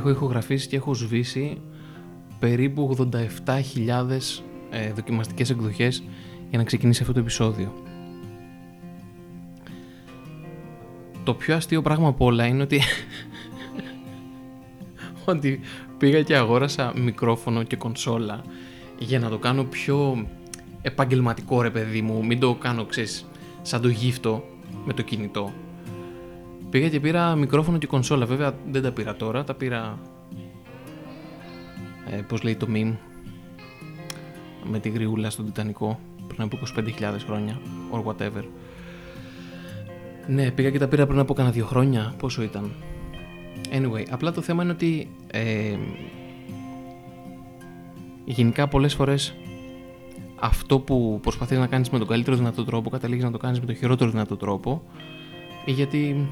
έχω ηχογραφήσει και έχω σβήσει περίπου 87.000 ε, δοκιμαστικές εκδοχές για να ξεκινήσει αυτό το επεισόδιο. Το πιο αστείο πράγμα από όλα είναι ότι ότι πήγα και αγόρασα μικρόφωνο και κονσόλα για να το κάνω πιο επαγγελματικό ρε παιδί μου, μην το κάνω ξέρεις σαν το γύφτο με το κινητό. Πήγα και πήρα μικρόφωνο και κονσόλα, βέβαια δεν τα πήρα τώρα, τα πήρα ε, πώς λέει το meme με τη γριούλα στον Τιτανικό πριν από 25.000 χρόνια or whatever. Ναι, πήγα και τα πήρα πριν από κάνα δύο χρόνια. Πόσο ήταν; Anyway, απλά το θέμα είναι ότι ε, γενικά πολλές φορές αυτό που προσπαθείς να κάνεις με τον καλύτερο δυνατό τρόπο καταλήγεις να το κάνεις με τον χειρότερο δυνατό τρόπο γιατί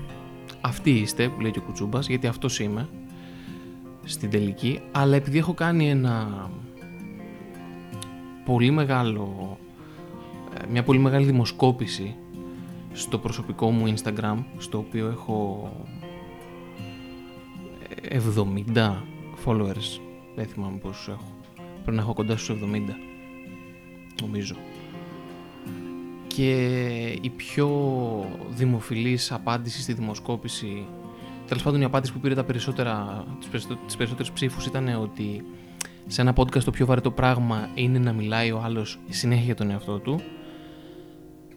αυτή είστε που λέει και ο Κουτσούμπας γιατί αυτός είμαι στην τελική. Αλλά επειδή έχω κάνει ένα πολύ μεγάλο ε, μια πολύ μεγάλη δημοσκόπηση στο προσωπικό μου Instagram στο οποίο έχω 70 followers δεν θυμάμαι πόσους έχω πρέπει να έχω κοντά στους 70 νομίζω και η πιο δημοφιλής απάντηση στη δημοσκόπηση τέλος πάντων η απάντηση που πήρε τα περισσότερα, τις περισσότερες ψήφους ήταν ότι σε ένα podcast το πιο βαρετό πράγμα είναι να μιλάει ο άλλος συνέχεια για τον εαυτό του.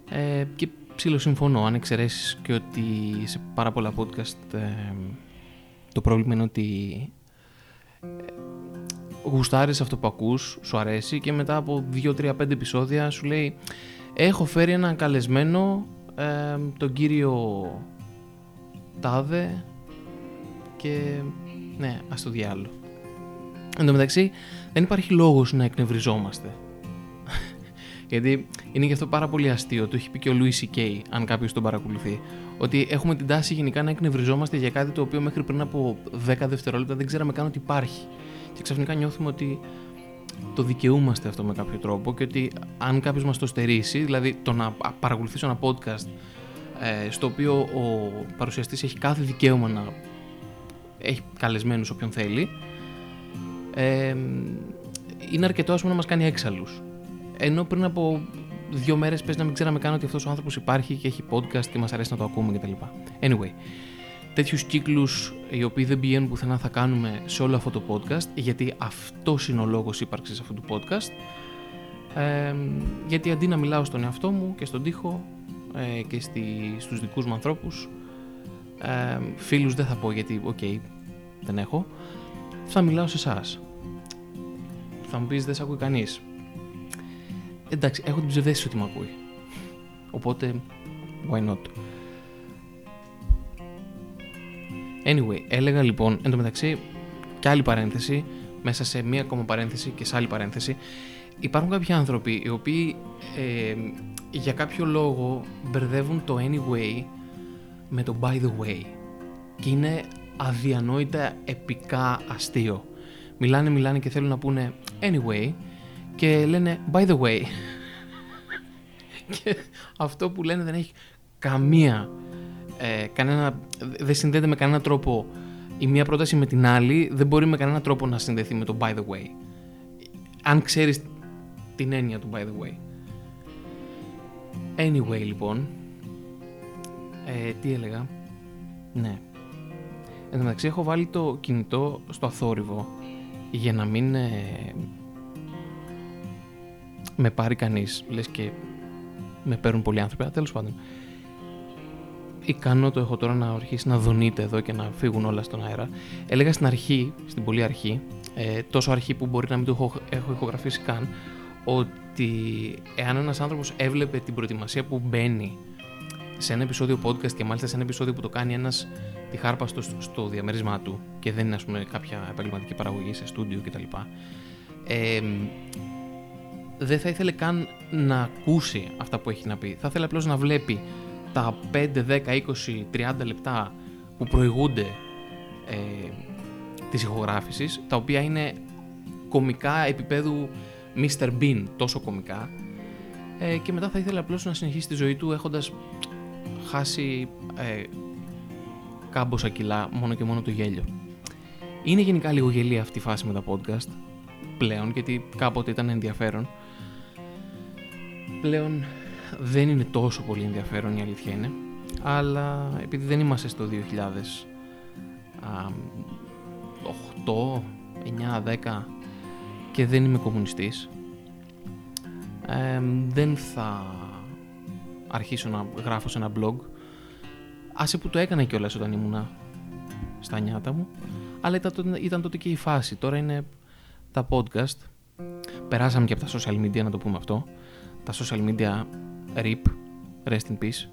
Ε, και ψήλω συμφωνώ αν εξαιρέσεις και ότι σε πάρα πολλά podcast ε, το πρόβλημα είναι ότι ε, γουστάρεις αυτό που ακούς, σου αρέσει και μετά από 2-3-5 επεισόδια σου λέει έχω φέρει έναν καλεσμένο ε, τον κύριο Τάδε και ναι, ας το διάλο. Εν τω μεταξύ δεν υπάρχει λόγος να εκνευριζόμαστε. Γιατί είναι γι' αυτό πάρα πολύ αστείο. Το έχει πει και ο Louis C.K. αν κάποιος τον παρακολουθεί. Ότι έχουμε την τάση γενικά να εκνευριζόμαστε για κάτι το οποίο μέχρι πριν από 10 δευτερόλεπτα δεν ξέραμε καν ότι υπάρχει. Και ξαφνικά νιώθουμε ότι το δικαιούμαστε αυτό με κάποιο τρόπο και ότι αν κάποιος μας το στερήσει, δηλαδή το να παρακολουθήσω ένα podcast ε, στο οποίο ο παρουσιαστής έχει κάθε δικαίωμα να έχει καλεσμένους όποιον θέλει, ε, είναι αρκετό ας πούμε, να μας κάνει έξαλλους. Ενώ πριν από δύο μέρες πες να μην ξέραμε καν ότι αυτός ο άνθρωπος υπάρχει και έχει podcast και μας αρέσει να το ακούμε κτλ. Anyway, τέτοιους κύκλους οι οποίοι δεν πηγαίνουν πουθενά θα κάνουμε σε όλο αυτό το podcast, γιατί αυτός είναι ο λόγος ύπαρξης αυτού του podcast. Ε, γιατί αντί να μιλάω στον εαυτό μου και στον τοίχο ε, και στη, στους δικούς μου ανθρώπους ε, φίλους δεν θα πω γιατί OK okay, δεν έχω θα μιλάω σε εσάς. θα μου πεις δεν σε ακούει κανείς εντάξει, έχω την ψευδαίσθηση ότι με ακούει. Οπότε, why not; Anyway, έλεγα λοιπόν, εν τω μεταξύ, και άλλη παρένθεση, μέσα σε μία ακόμα παρένθεση και σε άλλη παρένθεση, υπάρχουν κάποιοι άνθρωποι οι οποίοι ε, για κάποιο λόγο μπερδεύουν το anyway με το by the way και είναι αδιανόητα επικά αστείο. Μιλάνε, μιλάνε και θέλουν να πούνε anyway και λένε by the way και αυτό που λένε δεν έχει καμία ε, κανένα, δεν συνδέεται με κανένα τρόπο η μία πρόταση με την άλλη δεν μπορεί με κανένα τρόπο να συνδεθεί με το by the way. Αν ξέρεις την έννοια του by the way. Anyway λοιπόν ε, τι έλεγα; Ναι. Εν τω μεταξύ έχω βάλει το κινητό στο αθόρυβο για να μην ε, με πάρει κανείς, λες και με παίρνουν πολλοί άνθρωποι, αλλά τέλος πάντων. Ικανό το έχω τώρα να αρχίσει να δονείται εδώ και να φύγουν όλα στον αέρα. Έλεγα στην αρχή, στην πολύ αρχή, ε, τόσο αρχή που μπορεί να μην το έχω, έχω ηχογραφήσει καν, ότι εάν ένας άνθρωπος έβλεπε την προετοιμασία που μπαίνει σε ένα επεισόδιο podcast και μάλιστα σε ένα επεισόδιο που το κάνει ένας τη χάρπα στο, στο διαμέρισμά του και δεν είναι ας πούμε, κάποια επαγγελματική παραγωγή σε στούντιο κτλ. Ε, δεν θα ήθελε καν να ακούσει αυτά που έχει να πει. Θα ήθελε απλώς να βλέπει τα 5, 10, 20, 30 λεπτά που προηγούνται ε, της ηχογράφησης, τα οποία είναι κομικά επίπεδου Mr. Bean, τόσο κομικά, ε, και μετά θα ήθελε απλώς να συνεχίσει τη ζωή του έχοντας χάσει ε, κάμποσα κιλά μόνο και μόνο το γέλιο. Είναι γενικά λίγο γελία αυτή η φάση με τα podcast πλέον, γιατί κάποτε ήταν ενδιαφέρον. Πλέον δεν είναι τόσο πολύ ενδιαφέρον, η αλήθεια είναι. Αλλά επειδή δεν είμαστε στο 2008, 9, 10 και δεν είμαι κομμουνιστής, δεν θα αρχίσω να γράφω σε ένα blog. Άσε που το έκανα κιόλας όταν ήμουνα στα νιάτα μου, αλλά ήταν, ήταν τότε και η φάση. Τώρα είναι τα podcast. Περάσαμε και από τα social media, να το πούμε αυτό. Τα social media RIP, rest in peace.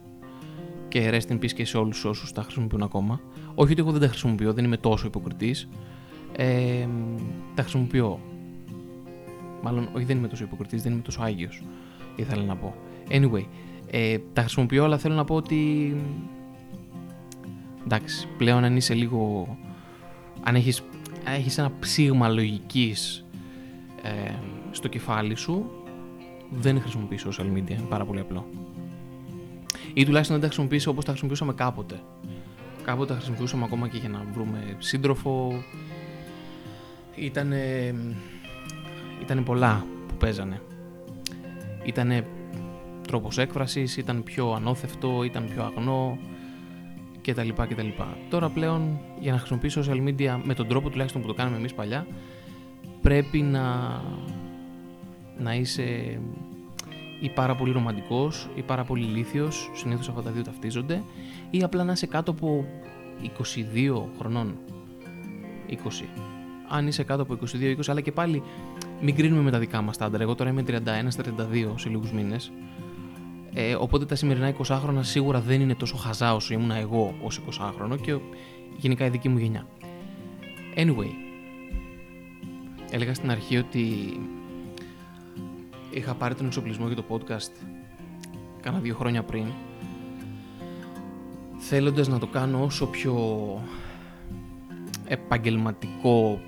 Και rest in peace και σε όλους όσους τα χρησιμοποιούν ακόμα. Όχι ότι εγώ δεν τα χρησιμοποιώ, δεν είμαι τόσο υποκριτής. Ε, τα χρησιμοποιώ. Μάλλον, όχι δεν είμαι τόσο υποκριτής, δεν είμαι τόσο άγιος. Ήθελα να πω. Anyway, ε, τα χρησιμοποιώ, αλλά θέλω να πω ότι... Εντάξει, πλέον αν είσαι λίγο... Αν έχεις έχεις ένα ψήγμα λογικής ε, στο κεφάλι σου, δεν χρησιμοποιείς social media, είναι πάρα πολύ απλό. Ή τουλάχιστον δεν τα χρησιμοποιείς όπως τα χρησιμοποιούσαμε κάποτε. Κάποτε τα χρησιμοποιούσαμε ακόμα και για να βρούμε σύντροφο. Ήτανε, ήτανε πολλά που παίζανε. Ήτανε τρόπος έκφρασης, ήταν πιο ανώθευτο, ήταν πιο αγνό, κτλ. κτλ. Τώρα πλέον για να χρησιμοποιήσει social media με τον τρόπο τουλάχιστον που το κάναμε εμείς παλιά πρέπει να, να είσαι ή πάρα πολύ ρομαντικός ή πάρα πολύ λίθιος, συνήθως αυτά τα δύο ταυτίζονται ή απλά να είσαι κάτω από 22 χρονών. 20 αν είσαι κάτω από 22-20 αλλά και πάλι μην κρίνουμε με τα δικά μας στάνταρ. Εγώ τώρα είμαι 31 στα 32 σε λίγους μήνες. Ε, οπότε τα σημερινά 20 σίγουρα δεν είναι τόσο χαζά όσο ήμουν εγώ ως 20χρονο και γενικά η δική μου γενιά. Anyway, έλεγα στην αρχή ότι είχα πάρει τον εξοπλισμό για το podcast κάνα δύο χρόνια πριν θέλοντας να το κάνω όσο πιο επαγγελματικό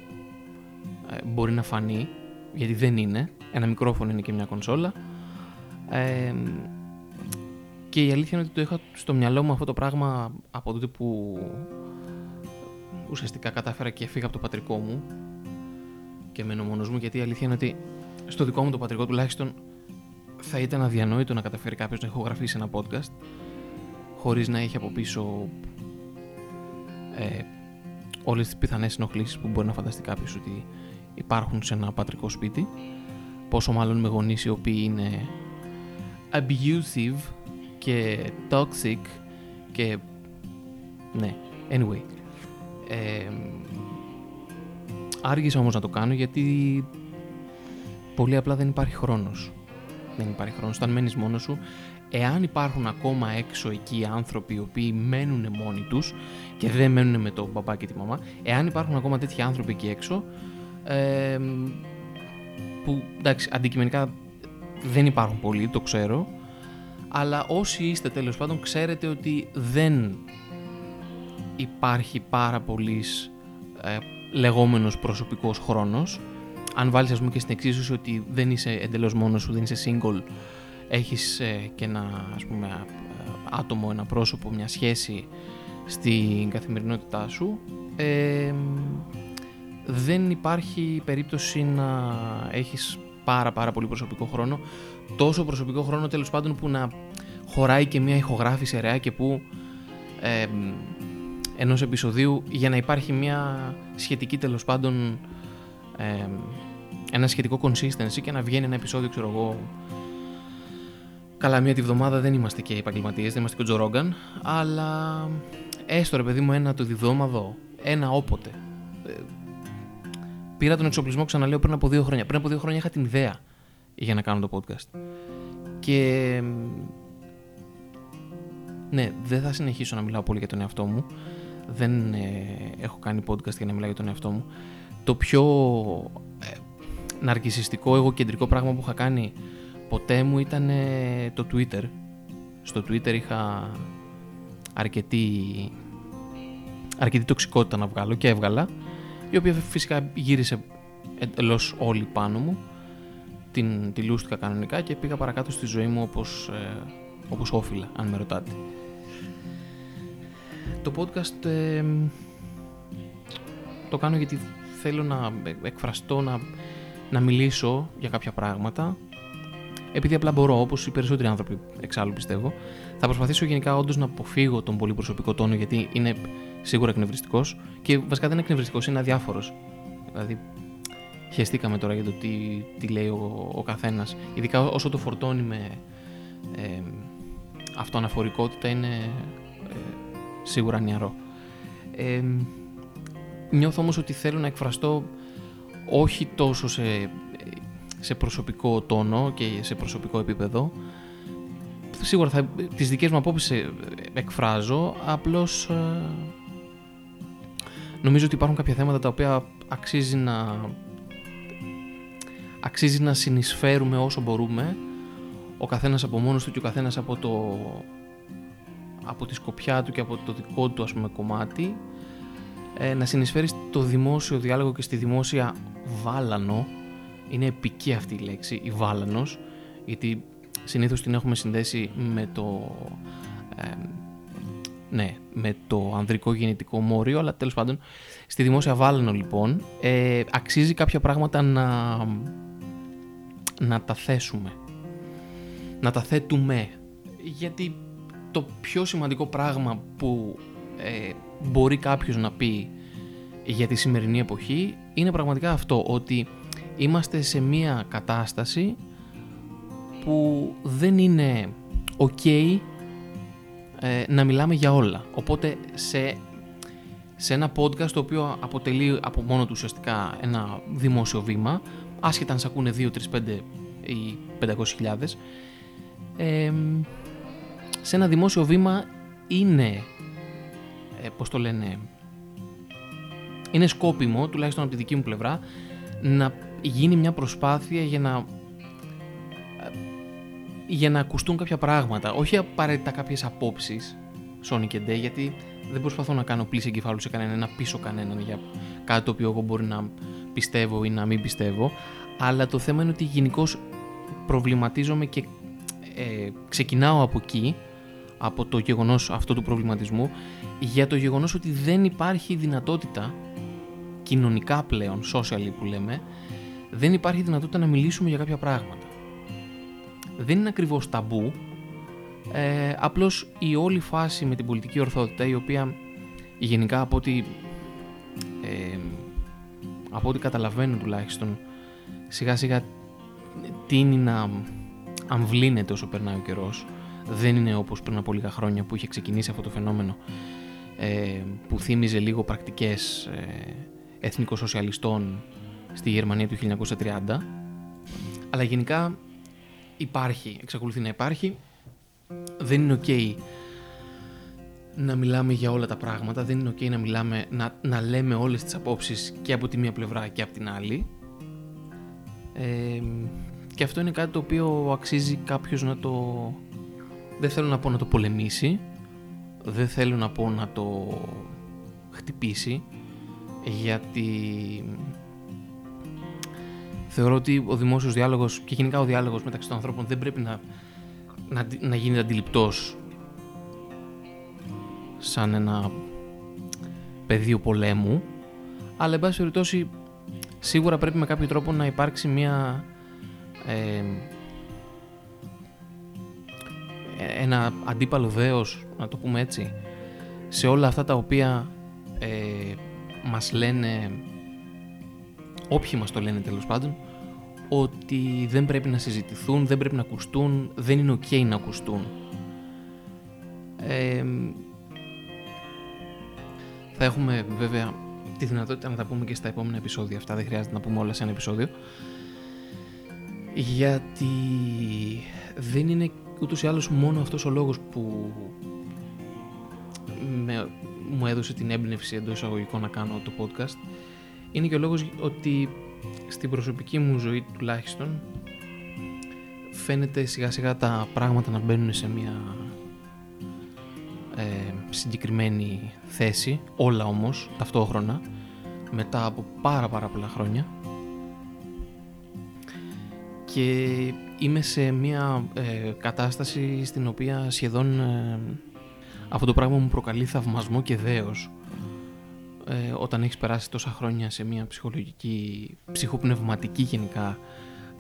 ε, μπορεί να φανεί γιατί δεν είναι, ένα μικρόφωνο είναι και μια κονσόλα. Ε, και η αλήθεια είναι ότι το είχα στο μυαλό μου αυτό το πράγμα από τότε που ουσιαστικά κατάφερα και φύγα από το πατρικό μου και μένω μόνος μου γιατί η αλήθεια είναι ότι στο δικό μου το πατρικό τουλάχιστον θα ήταν αδιανόητο να καταφέρει κάποιος να ηχογραφήσει ένα podcast χωρίς να έχει από πίσω ε, όλες τις πιθανές ενοχλήσεις που μπορεί να φανταστεί κάποιος ότι υπάρχουν σε ένα πατρικό σπίτι πόσο μάλλον με γονείς οι οποίοι είναι abusive και toxic και ναι, anyway. Ε, άργησα όμως να το κάνω γιατί πολύ απλά δεν υπάρχει χρόνος. Δεν υπάρχει χρόνος. Όταν μένεις μόνος σου, εάν υπάρχουν ακόμα έξω εκεί άνθρωποι οι οποίοι μένουν μόνοι τους και δεν μένουν με τον μπαμπά και τη μαμά, εάν υπάρχουν ακόμα τέτοιοι άνθρωποι εκεί έξω, ε, που εντάξει, αντικειμενικά δεν υπάρχουν πολλοί, το ξέρω, αλλά όσοι είστε τέλος πάντων ξέρετε ότι δεν υπάρχει πάρα πολύς ε, λεγόμενος προσωπικός χρόνος. Αν βάλεις ας πούμε και στην εξίσωση ότι δεν είσαι εντελώς μόνος σου, δεν είσαι single, έχεις ε, και ένα ας πούμε, ε, άτομο, ένα πρόσωπο, μια σχέση στην καθημερινότητά σου, ε, δεν υπάρχει περίπτωση να έχεις πάρα πάρα πολύ προσωπικό χρόνο. Τόσο προσωπικό χρόνο τέλος πάντων που να χωράει και μια ηχογράφηση ρεά και που ε, ενός επεισοδίου για να υπάρχει μια σχετική τέλος πάντων ε, ένα σχετικό consistency και να βγαίνει ένα επεισόδιο ξέρω εγώ Καλά, μία τη βδομάδα δεν είμαστε και επαγγελματίες, δεν είμαστε και ο Τζορόγκαν, αλλά έστω ρε παιδί μου ένα το διδόμαδο, ένα όποτε. Ε, πήρα τον εξοπλισμό, ξαναλέω, πριν από δύο χρόνια. Πριν από δύο χρόνια είχα την ιδέα για να κάνω το podcast. Και ναι, δεν θα συνεχίσω να μιλάω πολύ για τον εαυτό μου. Δεν ε, έχω κάνει podcast για να μιλάω για τον εαυτό μου. Το πιο ε, ναρκισιστικό, εγωκεντρικό πράγμα που είχα κάνει ποτέ μου ήταν ε, το Twitter. Στο Twitter είχα αρκετή, αρκετή τοξικότητα να βγάλω και έβγαλα, η οποία φυσικά γύρισε εντελώς όλη πάνω μου την, τη λούστηκα κανονικά και πήγα παρακάτω στη ζωή μου όπως, ε, όπως όφιλα, αν με ρωτάτε. Το podcast ε, Το κάνω γιατί θέλω να εκφραστώ, να, να μιλήσω για κάποια πράγματα. Επειδή απλά μπορώ, όπως οι περισσότεροι άνθρωποι εξάλλου πιστεύω, θα προσπαθήσω γενικά όντως να αποφύγω τον πολύ προσωπικό τόνο γιατί είναι σίγουρα εκνευριστικός και βασικά δεν είναι εκνευριστικός, είναι αδιάφορος. Δηλαδή, χαιστήκαμε τώρα για το τι, τι λέει ο, ο καθένας. Ειδικά όσο το φορτώνει με ε, αυτοαναφορικότητα είναι ε, σίγουρα νιαρό. Ε, νιώθω όμως ότι θέλω να εκφραστώ όχι τόσο σε, σε προσωπικό τόνο και σε προσωπικό επίπεδο. Σίγουρα θα, τις δικές μου απόψεις ε, εκφράζω, απλώς ε, νομίζω ότι υπάρχουν κάποια θέματα τα οποία αξίζει να αξίζει να συνεισφέρουμε όσο μπορούμε ο καθένας από μόνος του και ο καθένας από, το, από τη σκοπιά του και από το δικό του ας πούμε κομμάτι ε, να συνεισφέρει στο δημόσιο διάλογο και στη δημόσια βάλανο. Είναι επική αυτή η λέξη, η βάλανος γιατί συνήθως την έχουμε συνδέσει με το ε, ναι, με το ανδρικό γεννητικό μόριο αλλά τέλος πάντων στη δημόσια βάλανο λοιπόν ε, αξίζει κάποια πράγματα να να τα θέσουμε. Να τα θέτουμε. Γιατί το πιο σημαντικό πράγμα που ε, μπορεί κάποιος να πει για τη σημερινή εποχή είναι πραγματικά αυτό ότι είμαστε σε μια κατάσταση που δεν είναι ok ε, να μιλάμε για όλα. Οπότε σε, σε ένα podcast το οποίο αποτελεί από μόνο του ουσιαστικά ένα δημόσιο βήμα άσχετα αν σε ακούνε 2, 3, 5 ή 500.000 σε ένα δημόσιο βήμα είναι, ε, πώς το λένε, είναι σκόπιμο, τουλάχιστον από τη δική μου πλευρά, να γίνει μια προσπάθεια για να για να ακουστούν κάποια πράγματα, όχι απαραίτητα κάποιες απόψεις Sonic και Day, γιατί δεν προσπαθώ να κάνω πλήση εγκεφάλου σε κανέναν, να πείσω κανέναν για κάτι το οποίο εγώ μπορεί να πιστεύω ή να μην πιστεύω, αλλά το θέμα είναι ότι γενικώς προβληματίζομαι και ε, ξεκινάω από εκεί, από το γεγονός αυτό του προβληματισμού, για το γεγονός ότι δεν υπάρχει δυνατότητα κοινωνικά πλέον, social που λέμε, δεν υπάρχει δυνατότητα να μιλήσουμε για κάποια πράγματα. Δεν είναι ακριβώς ταμπού, ε, απλώς η όλη φάση με την πολιτική ορθότητα, η οποία γενικά από ό,τι, ε, από ό,τι καταλαβαίνω τουλάχιστον, σιγά σιγά τίνει να αμβλύνεται όσο περνάει ο καιρός. Δεν είναι όπως πριν από λίγα χρόνια που είχε ξεκινήσει αυτό το φαινόμενο ε, που θύμιζε λίγο πρακτικές ε, εθνικοσοσιαλιστών στη Γερμανία του 1930. Αλλά γενικά υπάρχει, εξακολουθεί να υπάρχει. Δεν είναι ok να μιλάμε για όλα τα πράγματα, δεν είναι ok να μιλάμε, να, να λέμε όλες τις απόψεις και από τη μία πλευρά και από την άλλη. Ε, και αυτό είναι κάτι το οποίο αξίζει κάποιος να το... Δεν θέλω να πω να το πολεμήσει, δεν θέλω να πω να το χτυπήσει, γιατί θεωρώ ότι ο δημόσιος διάλογος και γενικά ο διάλογος μεταξύ των ανθρώπων δεν πρέπει να, να, να γίνεται αντιληπτός σαν ένα πεδίο πολέμου, αλλά εν πάση περιπτώσει σίγουρα πρέπει με κάποιο τρόπο να υπάρξει μια ένα αντίπαλο δέος, να το πούμε έτσι, σε όλα αυτά τα οποία ε, μας λένε, όποιοι μας το λένε τέλος πάντων, ότι δεν πρέπει να συζητηθούν, δεν πρέπει να ακουστούν, δεν είναι ok να ακουστούν. θα έχουμε βέβαια τη δυνατότητα να τα πούμε και στα επόμενα επεισόδια αυτά, δεν χρειάζεται να πούμε όλα σε ένα επεισόδιο γιατί δεν είναι ούτως ή άλλως μόνο αυτός ο λόγος που με, μου έδωσε την έμπνευση εντός εισαγωγικών να κάνω το podcast είναι και ο λόγος ότι στην προσωπική μου ζωή τουλάχιστον φαίνεται σιγά σιγά τα πράγματα να μπαίνουν σε μια ε, συγκεκριμένη θέση όλα όμως ταυτόχρονα μετά από πάρα πάρα πολλά χρόνια και είμαι σε μια ε, κατάσταση στην οποία σχεδόν ε, αυτό το πράγμα μου προκαλεί θαυμασμό και δέος. Ε, όταν έχεις περάσει τόσα χρόνια σε μια ψυχολογική, ψυχοπνευματική γενικά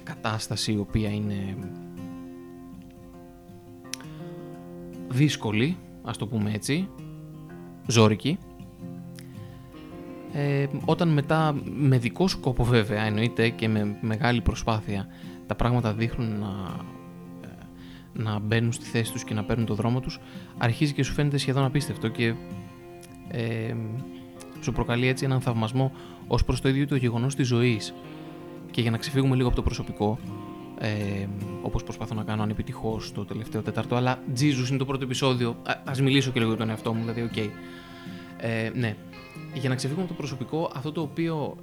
κατάσταση η οποία είναι δύσκολη, ας το πούμε έτσι, ζώρικη, ε, όταν μετά με δικό σκόπο βέβαια εννοείται και με μεγάλη προσπάθεια τα πράγματα δείχνουν να, ε, να μπαίνουν στη θέση τους και να παίρνουν το δρόμο τους αρχίζει και σου φαίνεται σχεδόν απίστευτο και ε, σου προκαλεί έτσι έναν θαυμασμό ως προς το ίδιο το γεγονός της ζωής και για να ξεφύγουμε λίγο από το προσωπικό ε, όπως προσπαθώ να κάνω ανεπιτυχώς το τελευταίο τέταρτο αλλά Jesus είναι το πρώτο επεισόδιο Α, ας μιλήσω και λίγο για τον εαυτό μου δηλαδή OK okay. ε, ναι για να ξεφύγουμε από το προσωπικό αυτό το οποίο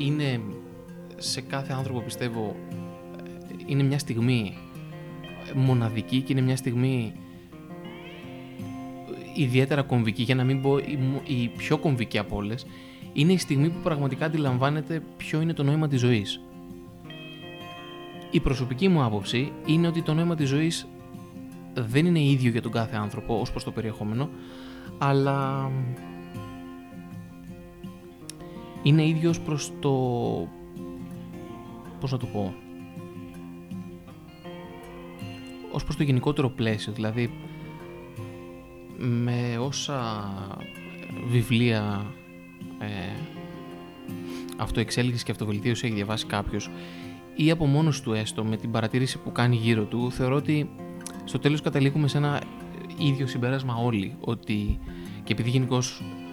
είναι σε κάθε άνθρωπο πιστεύω είναι μια στιγμή μοναδική και είναι μια στιγμή ιδιαίτερα κομβική για να μην πω η πιο κομβική από όλες είναι η στιγμή που πραγματικά αντιλαμβάνεται ποιο είναι το νόημα της ζωής. Η προσωπική μου άποψη είναι ότι το νόημα της ζωής δεν είναι ίδιο για τον κάθε άνθρωπο ως προς το περιεχόμενο αλλά είναι ίδιο προς το πώς να το πω ως προς το γενικότερο πλαίσιο δηλαδή με όσα βιβλία ε, αυτοεξέλιξη και αυτοβελτίωση έχει διαβάσει κάποιος ή από μόνος του έστω με την παρατήρηση που κάνει γύρω του θεωρώ ότι στο τέλος καταλήγουμε σε ένα ίδιο συμπέρασμα όλοι ότι και επειδή γενικώ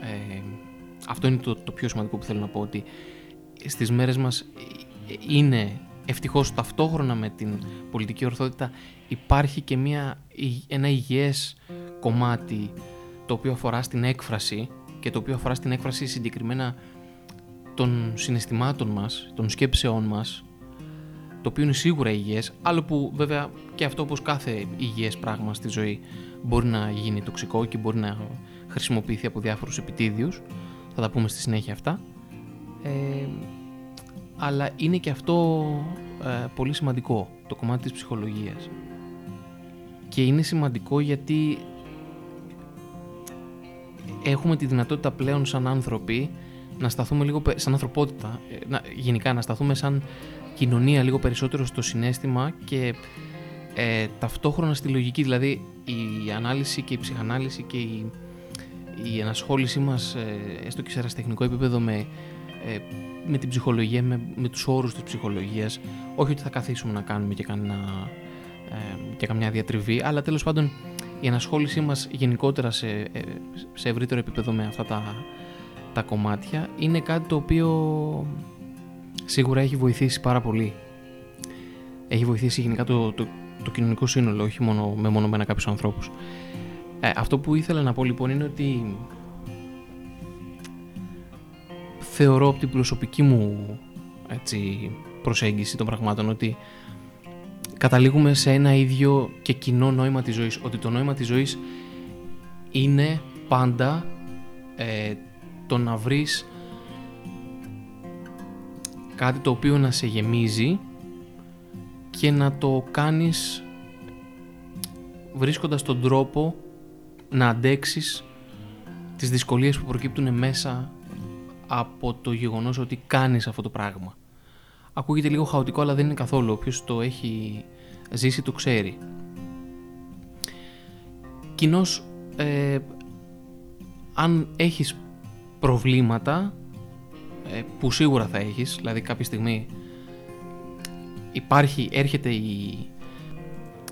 ε, αυτό είναι το, το πιο σημαντικό που θέλω να πω ότι στις μέρες μας είναι ευτυχώς ταυτόχρονα με την πολιτική ορθότητα υπάρχει και μια, ένα υγιές κομμάτι το οποίο αφορά στην έκφραση και το οποίο αφορά στην έκφραση συγκεκριμένα των συναισθημάτων μας, των σκέψεών μας το οποίο είναι σίγουρα υγιές, άλλο που βέβαια και αυτό όπως κάθε υγιές πράγμα στη ζωή μπορεί να γίνει τοξικό και μπορεί να χρησιμοποιηθεί από διάφορους επιτίδιους, θα τα πούμε στη συνέχεια αυτά, ε, αλλά είναι και αυτό ε, πολύ σημαντικό, το κομμάτι της ψυχολογίας. Και είναι σημαντικό γιατί έχουμε τη δυνατότητα πλέον σαν άνθρωποι να σταθούμε λίγο, σαν ανθρωπότητα, ε, να, γενικά να σταθούμε σαν κοινωνία λίγο περισσότερο στο συνέστημα και ε, ταυτόχρονα στη λογική, δηλαδή η ανάλυση και η ψυχανάλυση και η, η ενασχόλησή μας ε, έστω και σε αεραστεχνικό επίπεδο με, ε, με την ψυχολογία, με, με τους όρους της ψυχολογίας όχι ότι θα καθίσουμε να κάνουμε και, κανένα, ε, και καμιά διατριβή αλλά τέλος πάντων η ενασχόλησή μας γενικότερα σε, ε, σε ευρύτερο επίπεδο με αυτά τα, τα κομμάτια είναι κάτι το οποίο σίγουρα έχει βοηθήσει πάρα πολύ. Έχει βοηθήσει γενικά το, το, το κοινωνικό σύνολο, όχι μόνο με μονομένα κάποιους ανθρώπους. Ε, αυτό που ήθελα να πω λοιπόν είναι ότι θεωρώ από την προσωπική μου έτσι, προσέγγιση των πραγμάτων ότι καταλήγουμε σε ένα ίδιο και κοινό νόημα της ζωής. Ότι το νόημα της ζωής είναι πάντα ε, το να βρεις κάτι το οποίο να σε γεμίζει και να το κάνεις βρίσκοντας τον τρόπο να αντέξεις τις δυσκολίες που προκύπτουν μέσα από το γεγονός ότι κάνεις αυτό το πράγμα. Ακούγεται λίγο χαοτικό αλλά δεν είναι καθόλου. Όποιος το έχει ζήσει το ξέρει. Κοινώς ε, αν έχεις προβλήματα ε, που σίγουρα θα έχεις, δηλαδή κάποια στιγμή υπάρχει, έρχεται η,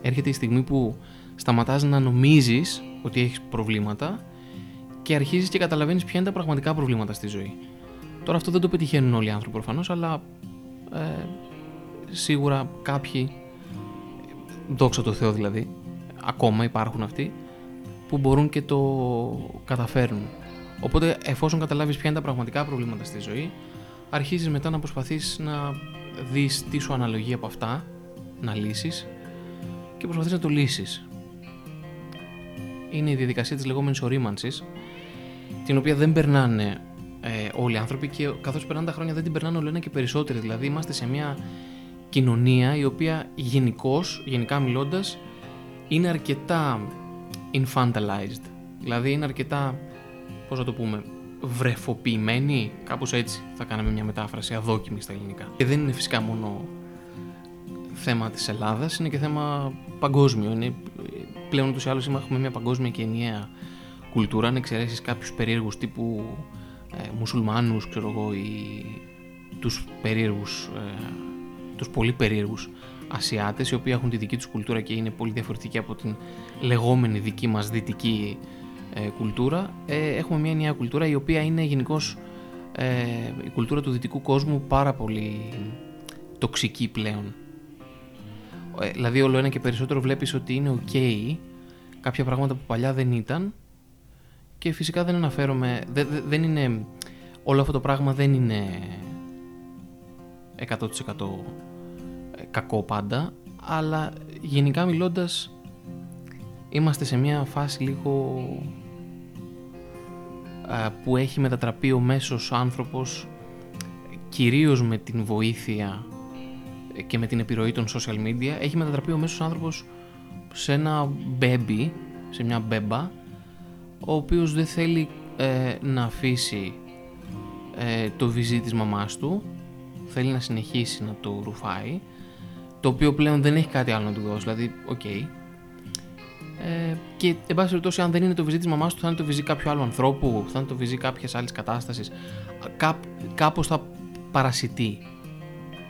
έρχεται η στιγμή που σταματάς να νομίζεις ότι έχεις προβλήματα και αρχίζεις και καταλαβαίνεις ποια είναι τα πραγματικά προβλήματα στη ζωή. Τώρα αυτό δεν το πετυχαίνουν όλοι οι άνθρωποι προφανώς, αλλά ε, σίγουρα κάποιοι, δόξα τω Θεώ δηλαδή, ακόμα υπάρχουν αυτοί, που μπορούν και το καταφέρνουν. Οπότε, εφόσον καταλάβεις ποια είναι τα πραγματικά προβλήματα στη ζωή, αρχίζεις μετά να προσπαθείς να δεις τι σου αναλογεί από αυτά, να λύσεις και προσπαθείς να το λύσεις. Είναι η διαδικασία της λεγόμενης ορίμανσης, την οποία δεν περνάνε ε, όλοι οι άνθρωποι και καθώς περνάνε τα χρόνια δεν την περνάνε όλο ένα και περισσότεροι. Δηλαδή, είμαστε σε μια κοινωνία η οποία γενικώς, γενικά μιλώντας, είναι αρκετά infantilized. Δηλαδή, είναι αρκετά πώς θα το πούμε, βρεφοποιημένοι, κάπως έτσι θα κάναμε μια μετάφραση αδόκιμη στα ελληνικά. Και δεν είναι φυσικά μόνο θέμα της Ελλάδας, είναι και θέμα παγκόσμιο. Είναι, πλέον ούτως ή άλλως έχουμε μια παγκόσμια και ενιαία κουλτούρα, αν εξαιρέσεις κάποιους περίεργους τύπου ε, μουσουλμάνους, ξέρω εγώ, ή τους περίεργους, ε, τους πολύ περίεργους Ασιάτες, οι οποίοι έχουν τη δική τους κουλτούρα και είναι πολύ διαφορετικοί από την λεγόμενη δική μας δυτική ε, κουλτούρα. Ε, έχουμε μια νέα κουλτούρα η οποία είναι γενικώς ε, η κουλτούρα του δυτικού κόσμου πάρα πολύ τοξική πλέον. Ε, δηλαδή όλο ένα και περισσότερο βλέπεις ότι είναι ok κάποια πράγματα που παλιά δεν ήταν και φυσικά δεν αναφέρομαι, δεν, δεν είναι, όλο αυτό το πράγμα δεν είναι 100% κακό πάντα, αλλά γενικά μιλώντας είμαστε σε μια φάση λίγο που έχει μετατραπεί ο μέσος άνθρωπος κυρίως με την βοήθεια και με την επιρροή των social media έχει μετατραπεί ο μέσος άνθρωπος σε ένα baby, σε μια μπέμπα ο οποίος δεν θέλει ε, να αφήσει ε, το βυζί της μαμάς του. Θέλει να συνεχίσει να το ρουφάει το οποίο πλέον δεν έχει κάτι άλλο να του δώσει. Δηλαδή, OK. Okay. ε, και εν πάση περιπτώσει αν δεν είναι το βυζί της μαμάς του θα είναι το βυζί κάποιου άλλου ανθρώπου θα είναι το βυζί κάποιας άλλης κατάστασης. Κά, κάπως θα παρασιτεί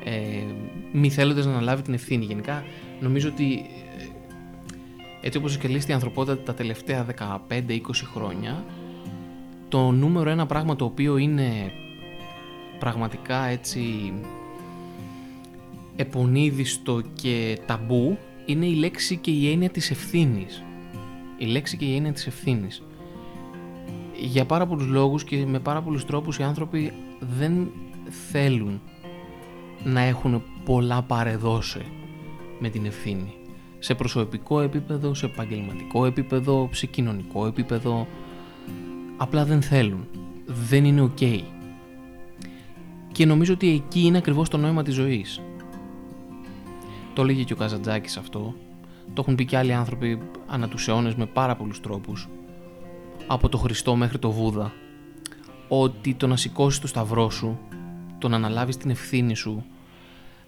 ε, μη θέλοντας να αναλάβει την ευθύνη γενικά. Νομίζω ότι έτσι όπως εξελίσσεται η ανθρωπότητα τα τελευταία 15-20 χρόνια το νούμερο ένα πράγμα το οποίο είναι πραγματικά έτσι επονίδιστο και ταμπού είναι η λέξη και η έννοια της ευθύνης. Η λέξη και η έννοια της ευθύνης. Για πάρα πολλούς λόγους και με πάρα πολλούς τρόπους οι άνθρωποι δεν θέλουν να έχουν πολλά παρεδώσει με την ευθύνη σε προσωπικό επίπεδο, σε επαγγελματικό επίπεδο, σε κοινωνικό επίπεδο. Απλά δεν θέλουν. Δεν είναι ok. Και νομίζω ότι εκεί είναι ακριβώς το νόημα της ζωής. Το έλεγε και ο Καζαντζάκης αυτό. Το έχουν πει και άλλοι άνθρωποι ανά τους αιώνες με πάρα πολλούς τρόπους. Από το Χριστό μέχρι το Βούδα. Ότι το να σηκώσεις το σταυρό σου, το να αναλάβεις την ευθύνη σου,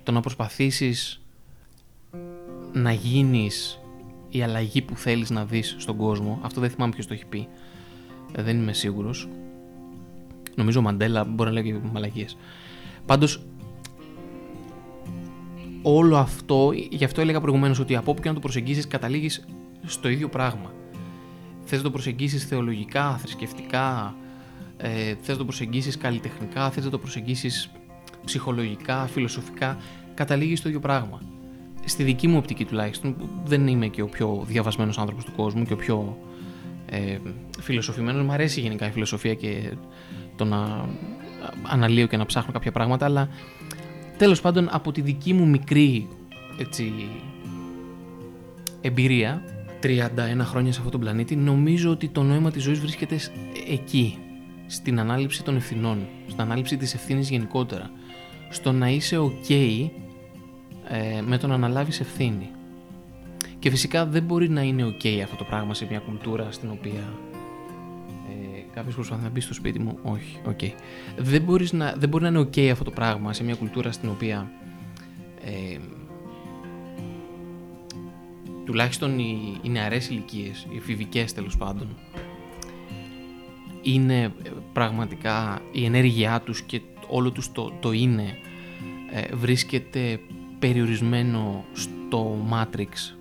το να προσπαθήσεις να γίνεις η αλλαγή που θέλεις να δεις στον κόσμο. Αυτό δεν θυμάμαι ποιος το έχει πει. Ε, δεν είμαι σίγουρος. Νομίζω ο Μαντέλα μπορεί να λέει και μαλαγίες. Πάντως, όλο αυτό, γι' αυτό έλεγα προηγουμένως ότι από όπου και να το προσεγγίσεις καταλήγεις στο ίδιο πράγμα. Θες να το προσεγγίσεις θεολογικά, θρησκευτικά, ε, θες να το προσεγγίσεις καλλιτεχνικά, θες να το προσεγγίσεις ψυχολογικά, φιλοσοφικά, καταλήγεις στο ίδιο πράγμα στη δική μου οπτική τουλάχιστον, που δεν είμαι και ο πιο διαβασμένος άνθρωπος του κόσμου και ο πιο ε, φιλοσοφημένος, μου αρέσει γενικά η φιλοσοφία και το να αναλύω και να ψάχνω κάποια πράγματα, αλλά τέλος πάντων από τη δική μου μικρή έτσι, εμπειρία, 31 χρόνια σε αυτόν τον πλανήτη, νομίζω ότι το νόημα της ζωής βρίσκεται εκεί, στην ανάληψη των ευθυνών, στην ανάληψη της ευθύνης γενικότερα, στο να είσαι ok ε, με το να αναλάβεις ευθύνη. Και φυσικά δεν μπορεί να είναι ok αυτό το πράγμα σε μια κουλτούρα στην οποία ε, κάποιος προσπαθεί να μπει στο σπίτι μου. Όχι, ok. Δεν, μπορείς να, δεν μπορεί να είναι ok αυτό το πράγμα σε μια κουλτούρα στην οποία ε, τουλάχιστον οι, οι νεαρές ηλικίες, οι εφηβικές τέλος πάντων, είναι ε, πραγματικά η ενέργειά τους και όλο τους το, το είναι ε, βρίσκεται περιορισμένο στο matrix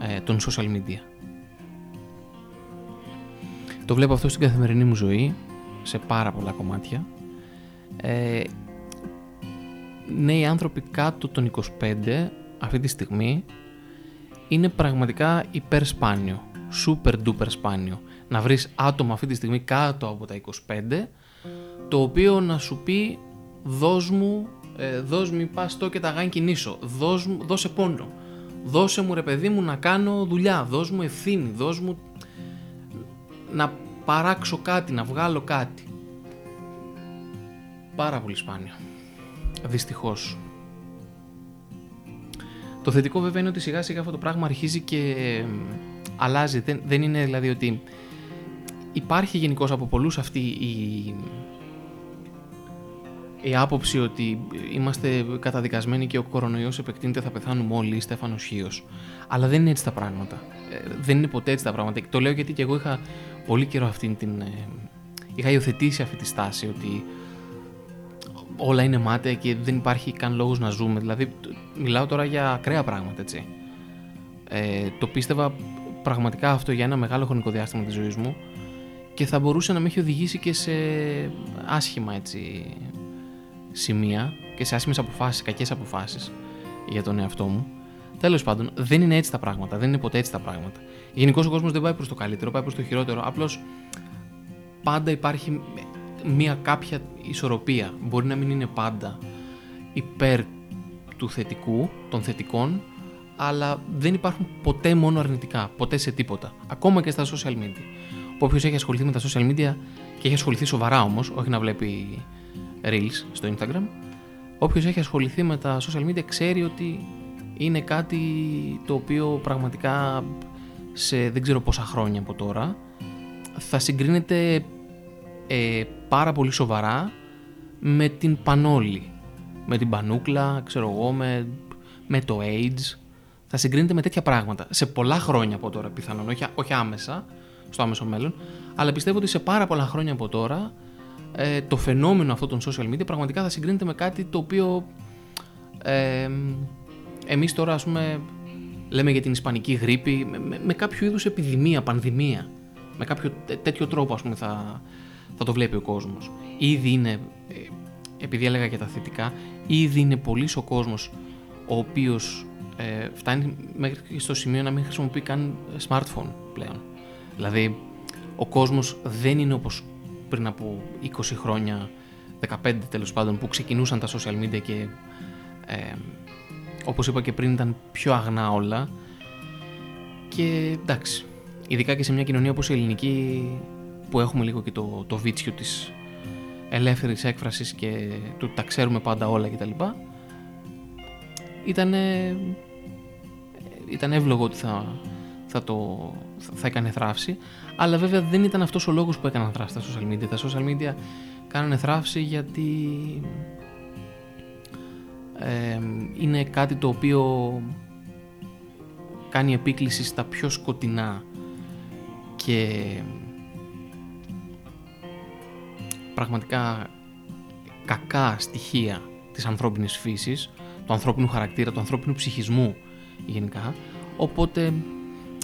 ε, των social media. Το βλέπω αυτό στην καθημερινή μου ζωή, σε πάρα πολλά κομμάτια. Ε, νέοι άνθρωποι κάτω των 25 αυτή τη στιγμή είναι πραγματικά υπερ σπάνιο, super duper σπάνιο. Να βρεις άτομα αυτή τη στιγμή κάτω από τα 25 το οποίο να σου πει δώσ' μου ε, δώσ' μου πάστο και τα γάνει κινήσω, δώσ' μου, δώσε πόνο, δώσε μου ρε παιδί μου να κάνω δουλειά, δώσ' μου ευθύνη, δώσ' μου να παράξω κάτι, να βγάλω κάτι. Πάρα πολύ σπάνιο. Δυστυχώς. Το θετικό βέβαια είναι ότι σιγά σιγά αυτό το πράγμα αρχίζει και αλλάζει. Δεν, δεν είναι δηλαδή ότι υπάρχει γενικώς από πολλούς αυτή η, η άποψη ότι είμαστε καταδικασμένοι και ο κορονοϊός επεκτείνεται θα πεθάνουμε όλοι, Στέφανος Χίος. Αλλά δεν είναι έτσι τα πράγματα. Ε, δεν είναι ποτέ έτσι τα πράγματα. Το λέω γιατί και εγώ είχα πολύ καιρό αυτή την... Ε, είχα υιοθετήσει αυτή τη στάση ότι όλα είναι μάταια και δεν υπάρχει καν λόγος να ζούμε. Δηλαδή, μιλάω τώρα για ακραία πράγματα, έτσι. Ε, το πίστευα πραγματικά αυτό για ένα μεγάλο χρονικό διάστημα της ζωής μου και θα μπορούσε να με έχει οδηγήσει και σε άσχημα έτσι, σημεία και σε άσχημες αποφάσεις, κακές αποφάσεις για τον εαυτό μου. Τέλος πάντων, δεν είναι έτσι τα πράγματα. Δεν είναι ποτέ έτσι τα πράγματα. Γενικώς ο κόσμος δεν πάει προς το καλύτερο, πάει προς το χειρότερο. Απλώς πάντα υπάρχει μια κάποια ισορροπία. Μπορεί να μην είναι πάντα υπέρ του θετικού, των θετικών, αλλά δεν υπάρχουν ποτέ μόνο αρνητικά, ποτέ σε τίποτα. Ακόμα και στα social media. Όποιος έχει ασχοληθεί με τα social media και έχει ασχοληθεί σοβαρά όμως, όχι να βλέπει reels στο Instagram, όποιος έχει ασχοληθεί με τα social media ξέρει ότι είναι κάτι το οποίο πραγματικά σε δεν ξέρω πόσα χρόνια από τώρα θα συγκρίνεται ε, πάρα πολύ σοβαρά με την πανόλη, με την πανούκλα, ξέρω εγώ, με, με το AIDS. Θα συγκρίνεται με τέτοια πράγματα. Σε πολλά χρόνια από τώρα πιθανόν, όχι, όχι άμεσα, στο άμεσο μέλλον, αλλά πιστεύω ότι σε πάρα πολλά χρόνια από τώρα ε, το φαινόμενο αυτό των social media πραγματικά θα συγκρίνεται με κάτι το οποίο ε, εμείς τώρα ας πούμε λέμε για την ισπανική γρήπη με, με, κάποιο είδους επιδημία, πανδημία. Με κάποιο τέτοιο τρόπο ας πούμε θα, θα το βλέπει ο κόσμος. Ήδη είναι, ε, επειδή έλεγα και τα θετικά, ήδη είναι πολύ ο κόσμος ο οποίος ε, φτάνει μέχρι στο σημείο να μην χρησιμοποιεί καν smartphone πλέον. Δηλαδή, ο κόσμος δεν είναι όπως πριν από 20 χρόνια, 15 τέλος πάντων, που ξεκινούσαν τα social media και ε, όπως είπα και πριν ήταν πιο αγνά όλα και εντάξει, ειδικά και σε μια κοινωνία όπως η ελληνική που έχουμε λίγο και το, το βίτσιο της ελεύθερης έκφρασης και του τα ξέρουμε πάντα όλα κτλ. Ήταν, ήταν εύλογο ότι θα, θα, το, θα έκανε θράψη, αλλά βέβαια δεν ήταν αυτός ο λόγος που έκαναν θράψη τα social media. Τα social media κάνανε θράψη γιατί είναι κάτι το οποίο κάνει επίκληση στα πιο σκοτεινά και πραγματικά κακά στοιχεία της ανθρώπινης φύσης, του ανθρώπινου χαρακτήρα, του ανθρώπινου ψυχισμού γενικά, οπότε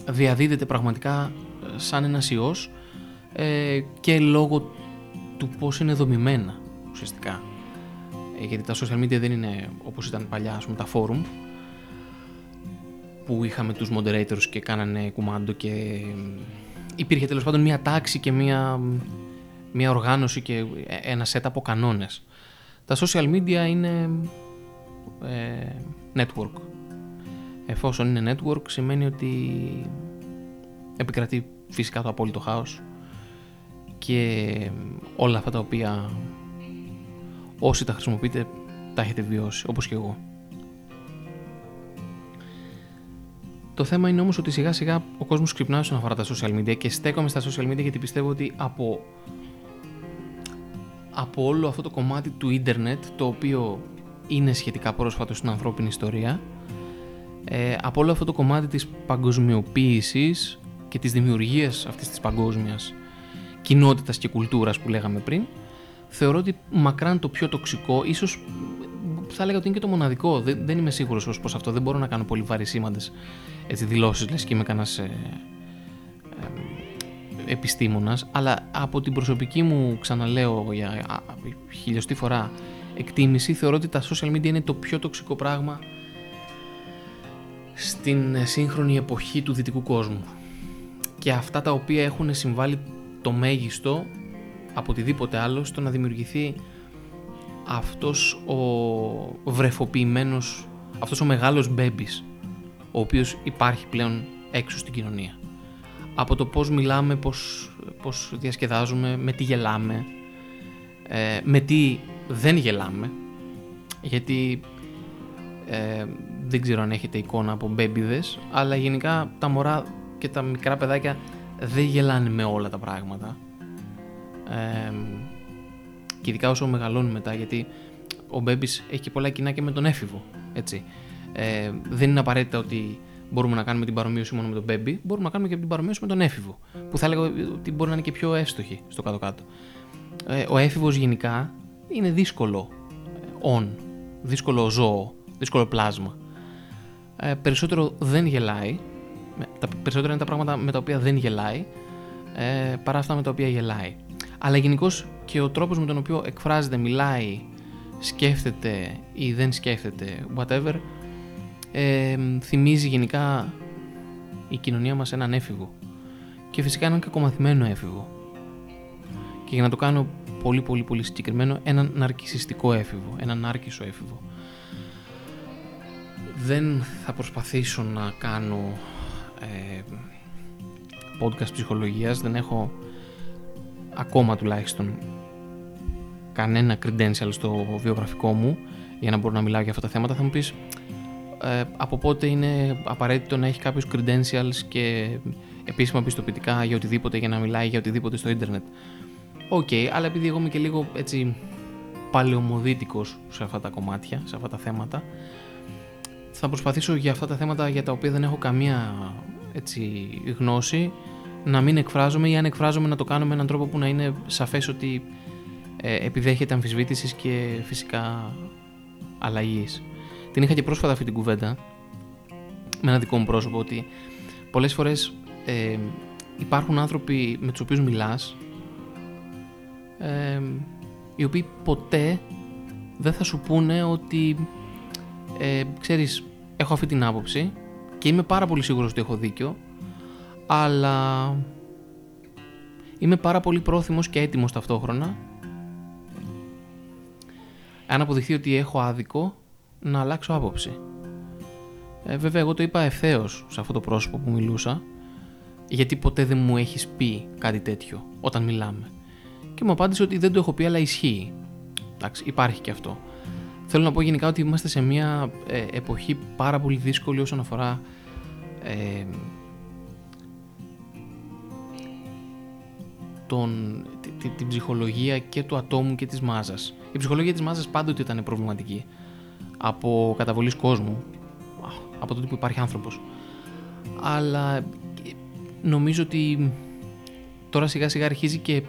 διαδίδεται πραγματικά σαν ένας ιός ε, και λόγω του πώς είναι δομημένα ουσιαστικά. Ε, γιατί τα social media δεν είναι όπως ήταν παλιά ας πούμε, τα forum που είχαμε τους moderators και κάνανε κουμάντο και υπήρχε τέλος πάντων μια τάξη και μια, μια οργάνωση και ένα set από κανόνες. Τα social media είναι ε, network. Εφόσον είναι network σημαίνει ότι επικρατεί φυσικά το απόλυτο χάος και όλα αυτά τα οποία όσοι τα χρησιμοποιείτε τα έχετε βιώσει, όπως και εγώ. Το θέμα είναι όμως ότι σιγά σιγά ο κόσμος ξυπνάει όσον αφορά τα social media και στέκομαι στα social media γιατί πιστεύω ότι από, από όλο αυτό το κομμάτι του ίντερνετ το οποίο είναι σχετικά πρόσφατο στην ανθρώπινη ιστορία ε, από όλο αυτό το κομμάτι της παγκοσμιοποίησης και της δημιουργίας αυτής της παγκόσμιας κοινότητας και κουλτούρας που λέγαμε πριν θεωρώ ότι μακράν το πιο τοξικό, ίσως θα έλεγα ότι είναι και το μοναδικό. Δεν, δεν είμαι σίγουρος ως προς αυτό. Δεν μπορώ να κάνω πολύ βαρισίμαντε δηλώσεις, λες και είμαι κανένας ε, ε, επιστήμονας. Αλλά από την προσωπική μου, ξαναλέω για χιλιοστή φορά, εκτίμηση, θεωρώ ότι τα social media είναι το πιο τοξικό πράγμα στην σύγχρονη εποχή του δυτικού κόσμου. Και αυτά τα οποία έχουν συμβάλει το μέγιστο από οτιδήποτε άλλο στο να δημιουργηθεί αυτός ο βρεφοποιημένος, αυτός ο μεγάλος μπέμπης ο οποίος υπάρχει πλέον έξω στην κοινωνία. Από το πώς μιλάμε, πώς, πώς διασκεδάζουμε, με τι γελάμε, ε, με τι δεν γελάμε, γιατί ε, δεν ξέρω αν έχετε εικόνα από μπέμπιδες, αλλά γενικά τα μωρά και τα μικρά παιδάκια δεν γελάνε με όλα τα πράγματα. Ε, και ειδικά όσο μεγαλώνουν μετά, γιατί ο Μπέμπης έχει και πολλά κοινά και με τον έφηβο. Έτσι. Ε, δεν είναι απαραίτητα ότι μπορούμε να κάνουμε την παρομοίωση μόνο με τον Μπέμπη, μπορούμε να κάνουμε και την παρομοίωση με τον έφηβο. Που θα έλεγα ότι μπορεί να είναι και πιο εύστοχη στο κάτω-κάτω. Ε, ο έφηβος γενικά είναι δύσκολο on, δύσκολο ζώο, δύσκολο πλάσμα. Ε, περισσότερο δεν γελάει. Τα περισσότερα είναι τα πράγματα με τα οποία δεν γελάει ε, παρά αυτά με τα οποία γελάει. Αλλά γενικώς και ο τρόπος με τον οποίο εκφράζεται, μιλάει, σκέφτεται ή δεν σκέφτεται, whatever, ε, θυμίζει γενικά η κοινωνία μας έναν έφηβο. Και φυσικά έναν κακομαθημένο έφηβο. Και για να το κάνω πολύ πολύ πολύ συγκεκριμένο, έναν ναρκισιστικό έφηβο, έναν νάρκισο έφηβο. Δεν θα προσπαθήσω να κάνω ε, podcast ψυχολογίας, δεν έχω ακόμα τουλάχιστον κανένα credential στο βιογραφικό μου για να μπορώ να μιλάω για αυτά τα θέματα. Θα μου πεις ε, από πότε είναι απαραίτητο να έχει κάποιος credentials και επίσημα πιστοποιητικά για οτιδήποτε για να μιλάει για οτιδήποτε στο ίντερνετ; OK, okay, αλλά επειδή εγώ είμαι και λίγο έτσι παλαιομοδίτικος σε αυτά τα κομμάτια, σε αυτά τα θέματα, θα προσπαθήσω για αυτά τα θέματα για τα οποία δεν έχω καμία έτσι, γνώση να μην εκφράζομαι ή αν εκφράζομαι να το κάνω με έναν τρόπο που να είναι σαφές ότι ε, επιδέχεται αμφισβήτησης και φυσικά αλλαγής. Την είχα και πρόσφατα αυτή την κουβέντα με ένα δικό μου πρόσωπο ότι πολλές φορές ε, υπάρχουν άνθρωποι με τους οποίους μιλάς ε, οι οποίοι ποτέ δεν θα σου πούνε ότι ε, ξέρεις έχω αυτή την άποψη και είμαι πάρα πολύ σίγουρος ότι έχω δίκιο αλλά είμαι πάρα πολύ πρόθυμος και έτοιμος ταυτόχρονα αν αποδειχθεί ότι έχω άδικο να αλλάξω άποψη. Ε, βέβαια εγώ το είπα ευθέως σε αυτό το πρόσωπο που μιλούσα γιατί ποτέ δεν μου έχεις πει κάτι τέτοιο όταν μιλάμε. Και μου απάντησε ότι δεν το έχω πει αλλά ισχύει. Εντάξει, υπάρχει και αυτό. Θέλω να πω γενικά ότι είμαστε σε μια ε, εποχή πάρα πολύ δύσκολη όσον αφορά ε, τον, την ψυχολογία και του ατόμου και της μάζας. Η ψυχολογία της μάζας πάντοτε ήταν προβληματική από καταβολής κόσμου, από τότε που υπάρχει άνθρωπος. Αλλά νομίζω ότι τώρα σιγά σιγά αρχίζει και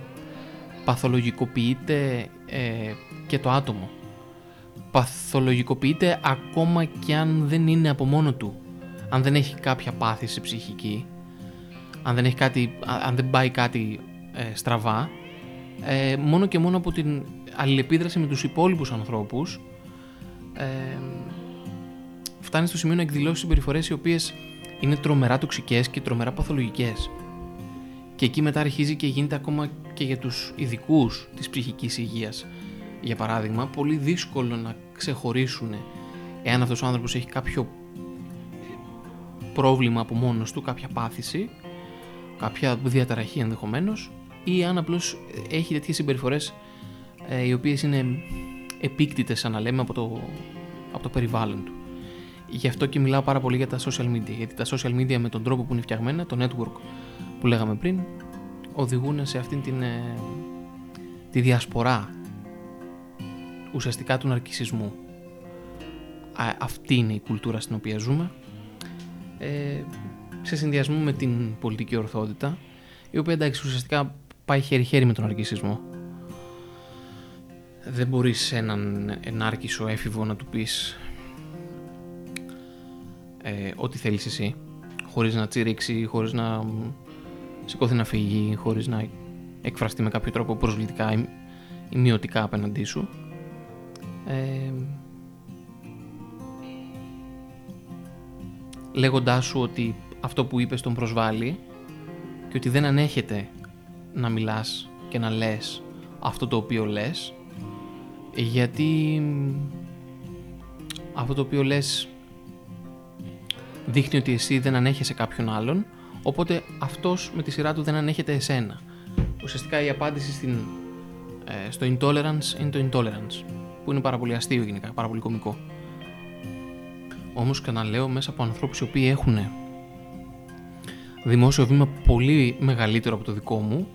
παθολογικοποιείται ε, και το άτομο. Παθολογικοποιείται ακόμα και αν δεν είναι από μόνο του. Αν δεν έχει κάποια πάθηση ψυχική, αν δεν, έχει κάτι, αν δεν πάει κάτι ε, στραβά, ε, μόνο και μόνο από την αλληλεπίδραση με τους υπόλοιπους ανθρώπους ε, φτάνει στο σημείο να εκδηλώσει συμπεριφορές οι οποίες είναι τρομερά τοξικές και τρομερά παθολογικές. Και εκεί μετά αρχίζει και γίνεται ακόμα και για τους ειδικούς της ψυχικής υγείας. Για παράδειγμα, πολύ δύσκολο να ξεχωρίσουν εάν αυτός ο άνθρωπος έχει κάποιο πρόβλημα από μόνος του, κάποια πάθηση, κάποια διαταραχή ενδεχομένως ή αν απλώς έχει τέτοιες συμπεριφορές ε, οι οποίες είναι επίκτητες σαν να λέμε από το, από το περιβάλλον του. Γι' αυτό και μιλάω πάρα πολύ για τα social media, γιατί τα social media με τον τρόπο που είναι φτιαγμένα, το network που λέγαμε πριν, οδηγούν σε αυτήν την, ε, τη διασπορά ουσιαστικά του ναρκισισμού. αυτή είναι η κουλτούρα στην οποία ζούμε. Ε, σε συνδυασμό με την πολιτική ορθότητα, η οποία εντάξει ουσιαστικά πάει χέρι-χέρι με τον ναρκισισμό. Δεν μπορείς σε έναν ενάρκησο έφηβο να του πεις ε, ό,τι θέλεις εσύ, χωρίς να τσιρίξει, χωρίς να σηκώθει να φύγει, χωρίς να εκφραστεί με κάποιο τρόπο προσβλητικά ή, ή μειωτικά απέναντί σου. Ε, λέγοντάς σου ότι αυτό που είπες τον προσβάλλει και ότι δεν ανέχεται να μιλάς και να λες αυτό το οποίο λες γιατί αυτό το οποίο λες δείχνει ότι εσύ δεν ανέχεσαι κάποιον άλλον οπότε αυτός με τη σειρά του δεν ανέχεται εσένα. Ουσιαστικά η απάντηση στην, ε, στο intolerance είναι το intolerance που είναι πάρα πολύ αστείο γενικά, πάρα πολύ κομικό όμως και να λέω μέσα από ανθρώπους οι οποίοι έχουν δημόσιο βήμα πολύ μεγαλύτερο από το δικό μου.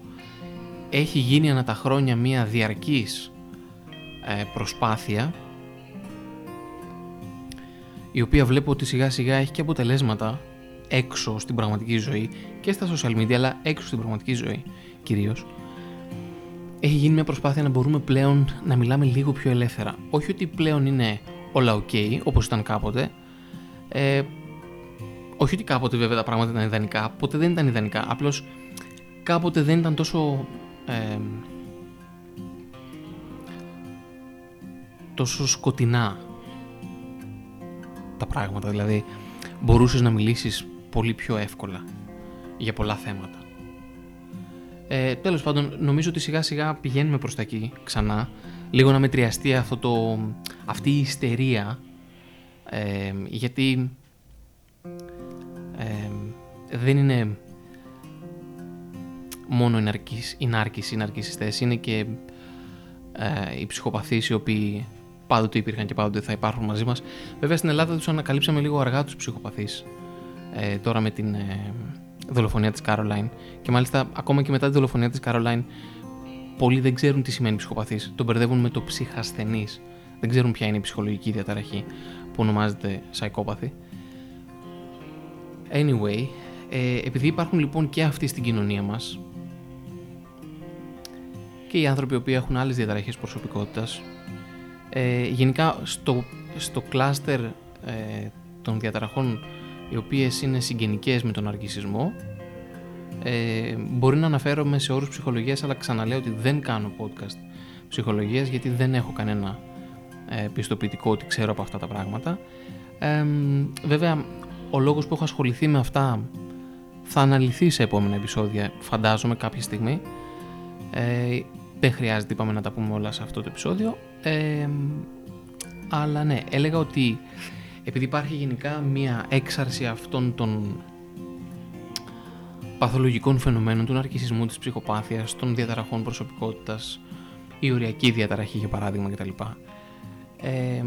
Έχει γίνει ανά τα χρόνια μια διαρκής ε, προσπάθεια η οποία βλέπω ότι σιγά σιγά έχει και αποτελέσματα έξω στην πραγματική ζωή και στα social media αλλά έξω στην πραγματική ζωή κυρίως έχει γίνει μια προσπάθεια να μπορούμε πλέον να μιλάμε λίγο πιο ελεύθερα. Όχι ότι πλέον είναι όλα ok, όπως ήταν κάποτε. Ε, όχι ότι κάποτε βέβαια τα πράγματα ήταν ιδανικά, ποτέ δεν ήταν ιδανικά. Απλώς κάποτε δεν ήταν τόσο... Ε, τόσο σκοτεινά τα πράγματα. Δηλαδή μπορούσες να μιλήσεις πολύ πιο εύκολα για πολλά θέματα. Ε, τέλος πάντων, νομίζω ότι σιγά σιγά πηγαίνουμε προς τα εκεί ξανά. Λίγο να μετριαστεί αυτό το, αυτή η ιστερία. Ε, γιατί ε, δεν είναι μόνο οι, ναρκείς, οι νάρκεις, οι ναρκισιστές, είναι και ε, οι ψυχοπαθείς οι οποίοι πάντοτε υπήρχαν και πάντοτε θα υπάρχουν μαζί μας. Βέβαια στην Ελλάδα τους ανακαλύψαμε λίγο αργά τους ψυχοπαθείς. Ε, τώρα με την ε, δολοφονία της Κάρολάιν. Και μάλιστα, ακόμα και μετά τη δολοφονία της Κάρολάιν, πολλοί δεν ξέρουν τι σημαίνει ψυχοπαθής. Τον μπερδεύουν με το ψυχασθενής. Δεν ξέρουν ποια είναι η ψυχολογική διαταραχή που ονομάζεται psychopathy. Anyway, ε, επειδή υπάρχουν λοιπόν και αυτοί στην κοινωνία μας και οι άνθρωποι που έχουν άλλες διαταραχές προσωπικότητας ε, γενικά στο, στο κλάστερ ε, των διαταραχών οι οποίες είναι συγγενικές με τον αργισισμό ε, μπορεί να αναφέρομαι σε όρους ψυχολογίας αλλά ξαναλέω ότι δεν κάνω podcast ψυχολογίας γιατί δεν έχω κανένα ε, πιστοποιητικό ότι ξέρω από αυτά τα πράγματα. Ε, βέβαια ο λόγος που έχω ασχοληθεί με αυτά θα αναλυθεί σε επόμενα επεισόδια φαντάζομαι κάποια στιγμή. Ε, δεν χρειάζεται είπαμε να τα πούμε όλα σε αυτό το επεισόδιο. Ε, αλλά ναι έλεγα ότι επειδή υπάρχει γενικά μία έξαρση αυτών των παθολογικών φαινομένων του ναρκισισμού, της ψυχοπάθειας, των διαταραχών προσωπικότητας, η οριακή διαταραχή για παράδειγμα κτλ. Ε,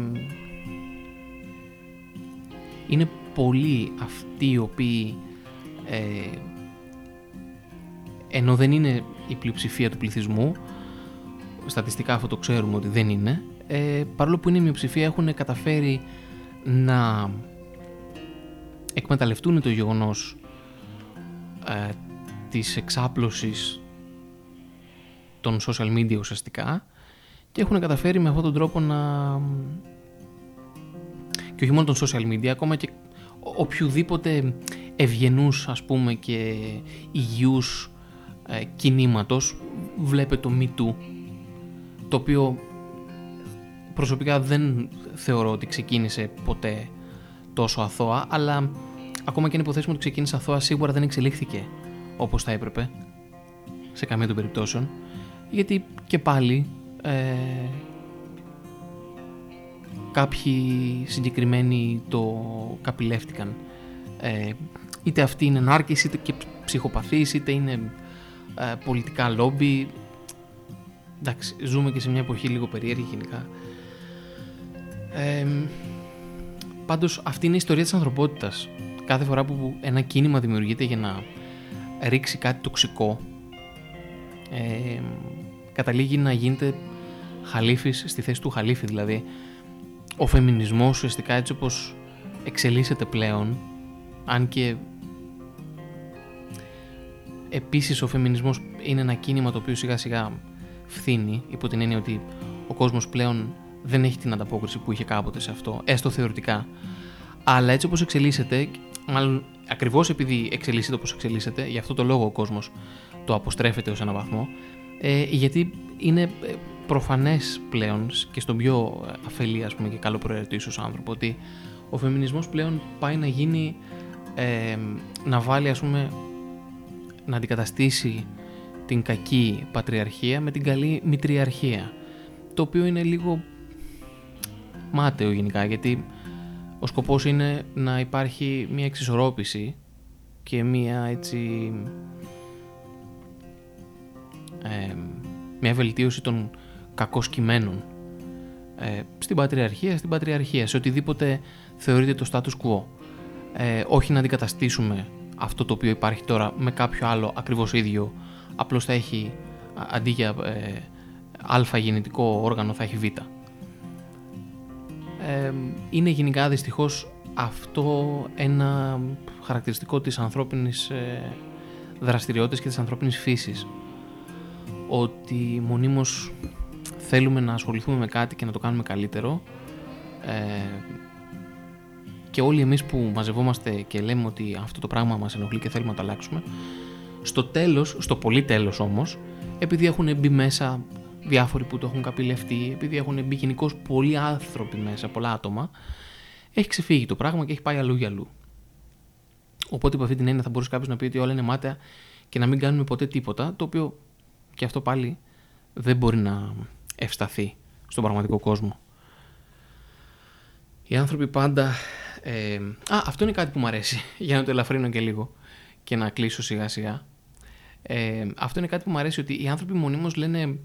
είναι πολλοί αυτοί οι οποίοι ε, ενώ δεν είναι η πλειοψηφία του πληθυσμού στατιστικά αυτό το ξέρουμε ότι δεν είναι ε, παρόλο που είναι η μειοψηφία έχουν καταφέρει να εκμεταλλευτούν το γεγονός ε, της εξάπλωσης των social media ουσιαστικά και έχουν καταφέρει με αυτόν τον τρόπο να και όχι μόνο των social media ακόμα και οποιοδήποτε ευγενούς ας πούμε και υγιούς ε, κινήματος βλέπε το Me Too το οποίο προσωπικά δεν θεωρώ ότι ξεκίνησε ποτέ τόσο αθώα, αλλά ακόμα και αν υποθέσουμε ότι ξεκίνησε αθώα, σίγουρα δεν εξελίχθηκε όπως θα έπρεπε σε καμία των περιπτώσεων, γιατί και πάλι ε, κάποιοι συγκεκριμένοι το καπηλεύτηκαν. Ε, είτε αυτοί είναι νάρκες, είτε και ψυχοπαθείς, είτε είναι ε, πολιτικά λόμπι. Εντάξει, ζούμε και σε μια εποχή λίγο περίεργη γενικά ε, πάντως αυτή είναι η ιστορία της ανθρωπότητας. Κάθε φορά που ένα κίνημα δημιουργείται για να ρίξει κάτι τοξικό ε, καταλήγει να γίνεται χαλίφης στη θέση του χαλίφη δηλαδή ο φεμινισμός ουσιαστικά έτσι όπως εξελίσσεται πλέον αν και επίσης ο φεμινισμός είναι ένα κίνημα το οποίο σιγά σιγά φθήνει υπό την έννοια ότι ο κόσμος πλέον δεν έχει την ανταπόκριση που είχε κάποτε σε αυτό, έστω θεωρητικά. Αλλά έτσι όπως εξελίσσεται, μάλλον ακριβώς επειδή εξελίσσεται όπως εξελίσσεται, γι' αυτό το λόγο ο κόσμος το αποστρέφεται ως ένα βαθμό, ε, γιατί είναι ε, προφανές πλέον και στον πιο αφελή ας πούμε, και καλό προαιρετή ίσως άνθρωπο ότι ο φεμινισμός πλέον πάει να γίνει ε, να βάλει ας πούμε να αντικαταστήσει την κακή πατριαρχία με την καλή μητριαρχία το οποίο είναι λίγο μάταιο γενικά γιατί ο σκοπός είναι να υπάρχει μια εξισορρόπηση και μια έτσι ε, μια βελτίωση των κακοσκημένων ε, στην πατριαρχία, στην πατριαρχία, σε οτιδήποτε θεωρείται το status quo. Ε, όχι να αντικαταστήσουμε αυτό το οποίο υπάρχει τώρα με κάποιο άλλο ακριβώς ίδιο, απλώς θα έχει αντί για ε, α γεννητικό όργανο θα έχει β. Ε, είναι γενικά δυστυχώς αυτό ένα χαρακτηριστικό της ανθρώπινης ε, δραστηριότητας και της ανθρώπινης φύσης. Ότι μονίμως θέλουμε να ασχοληθούμε με κάτι και να το κάνουμε καλύτερο ε, και όλοι εμείς που μαζευόμαστε και λέμε ότι αυτό το πράγμα μας ενοχλεί και θέλουμε να το αλλάξουμε στο τέλος, στο πολύ τέλος όμως επειδή έχουν μπει μέσα διάφοροι που το έχουν καπηλευτεί, επειδή έχουν μπει γενικώς πολλοί άνθρωποι μέσα, πολλά άτομα, έχει ξεφύγει το πράγμα και έχει πάει αλλού για αλλού. Οπότε, από αυτή την έννοια, θα μπορούσε κάποιος να πει ότι όλα είναι μάταια και να μην κάνουμε ποτέ τίποτα, το οποίο και αυτό πάλι δεν μπορεί να ευσταθεί στον πραγματικό κόσμο. Οι άνθρωποι πάντα. Ε, α, αυτό είναι κάτι που μου αρέσει, για να το ελαφρύνω και λίγο και να κλείσω σιγά σιγά. Ε, αυτό είναι κάτι που μου αρέσει ότι οι άνθρωποι μονίμως λένε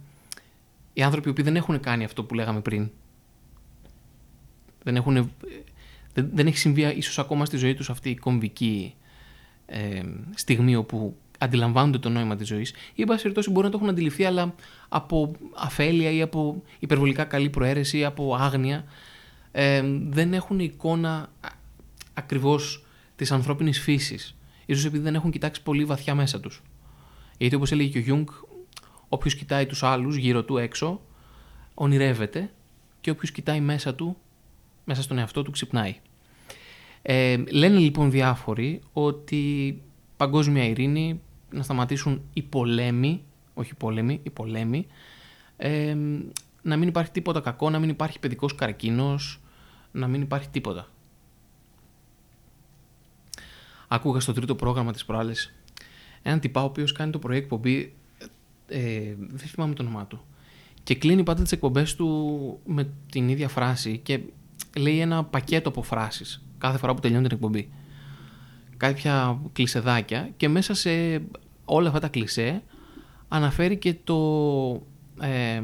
οι άνθρωποι που δεν έχουν κάνει αυτό που λέγαμε πριν δεν, έχουν, δεν, δεν έχει συμβεί ίσως ακόμα στη ζωή τους αυτή η κομβική ε, στιγμή όπου αντιλαμβάνονται το νόημα της ζωής ή εν πάση περιπτώσει μπορεί να το έχουν αντιληφθεί αλλά από αφέλεια ή από υπερβολικά καλή προαίρεση ή από άγνοια ε, δεν έχουν εικόνα ακριβώς της ανθρώπινης φύσης. Ίσως επειδή δεν έχουν κοιτάξει πολύ βαθιά μέσα τους. Γιατί όπως έλεγε και ο Γιούγκ όποιος κοιτάει τους άλλους γύρω του έξω ονειρεύεται και όποιος κοιτάει μέσα του μέσα στον εαυτό του ξυπνάει. Ε, λένε λοιπόν διάφοροι ότι παγκόσμια ειρήνη, να σταματήσουν οι πολέμοι, όχι οι πόλεμοι, οι πολέμοι, ε, να μην υπάρχει τίποτα κακό, να μην υπάρχει παιδικός καρκίνος, να μην υπάρχει τίποτα. Άκουγα στο τρίτο πρόγραμμα της προάλλης έναν τυπά ο οποίος κάνει το πρωί εκπομπή, ε, δεν θυμάμαι το όνομά του, και κλείνει πάντα τις εκπομπές του με την ίδια φράση και λέει ένα πακέτο από φράσεις κάθε φορά που τελειώνει την εκπομπή. Κάποια κλεισεδάκια και μέσα σε όλα αυτά τα κλισέ αναφέρει και το... Ε,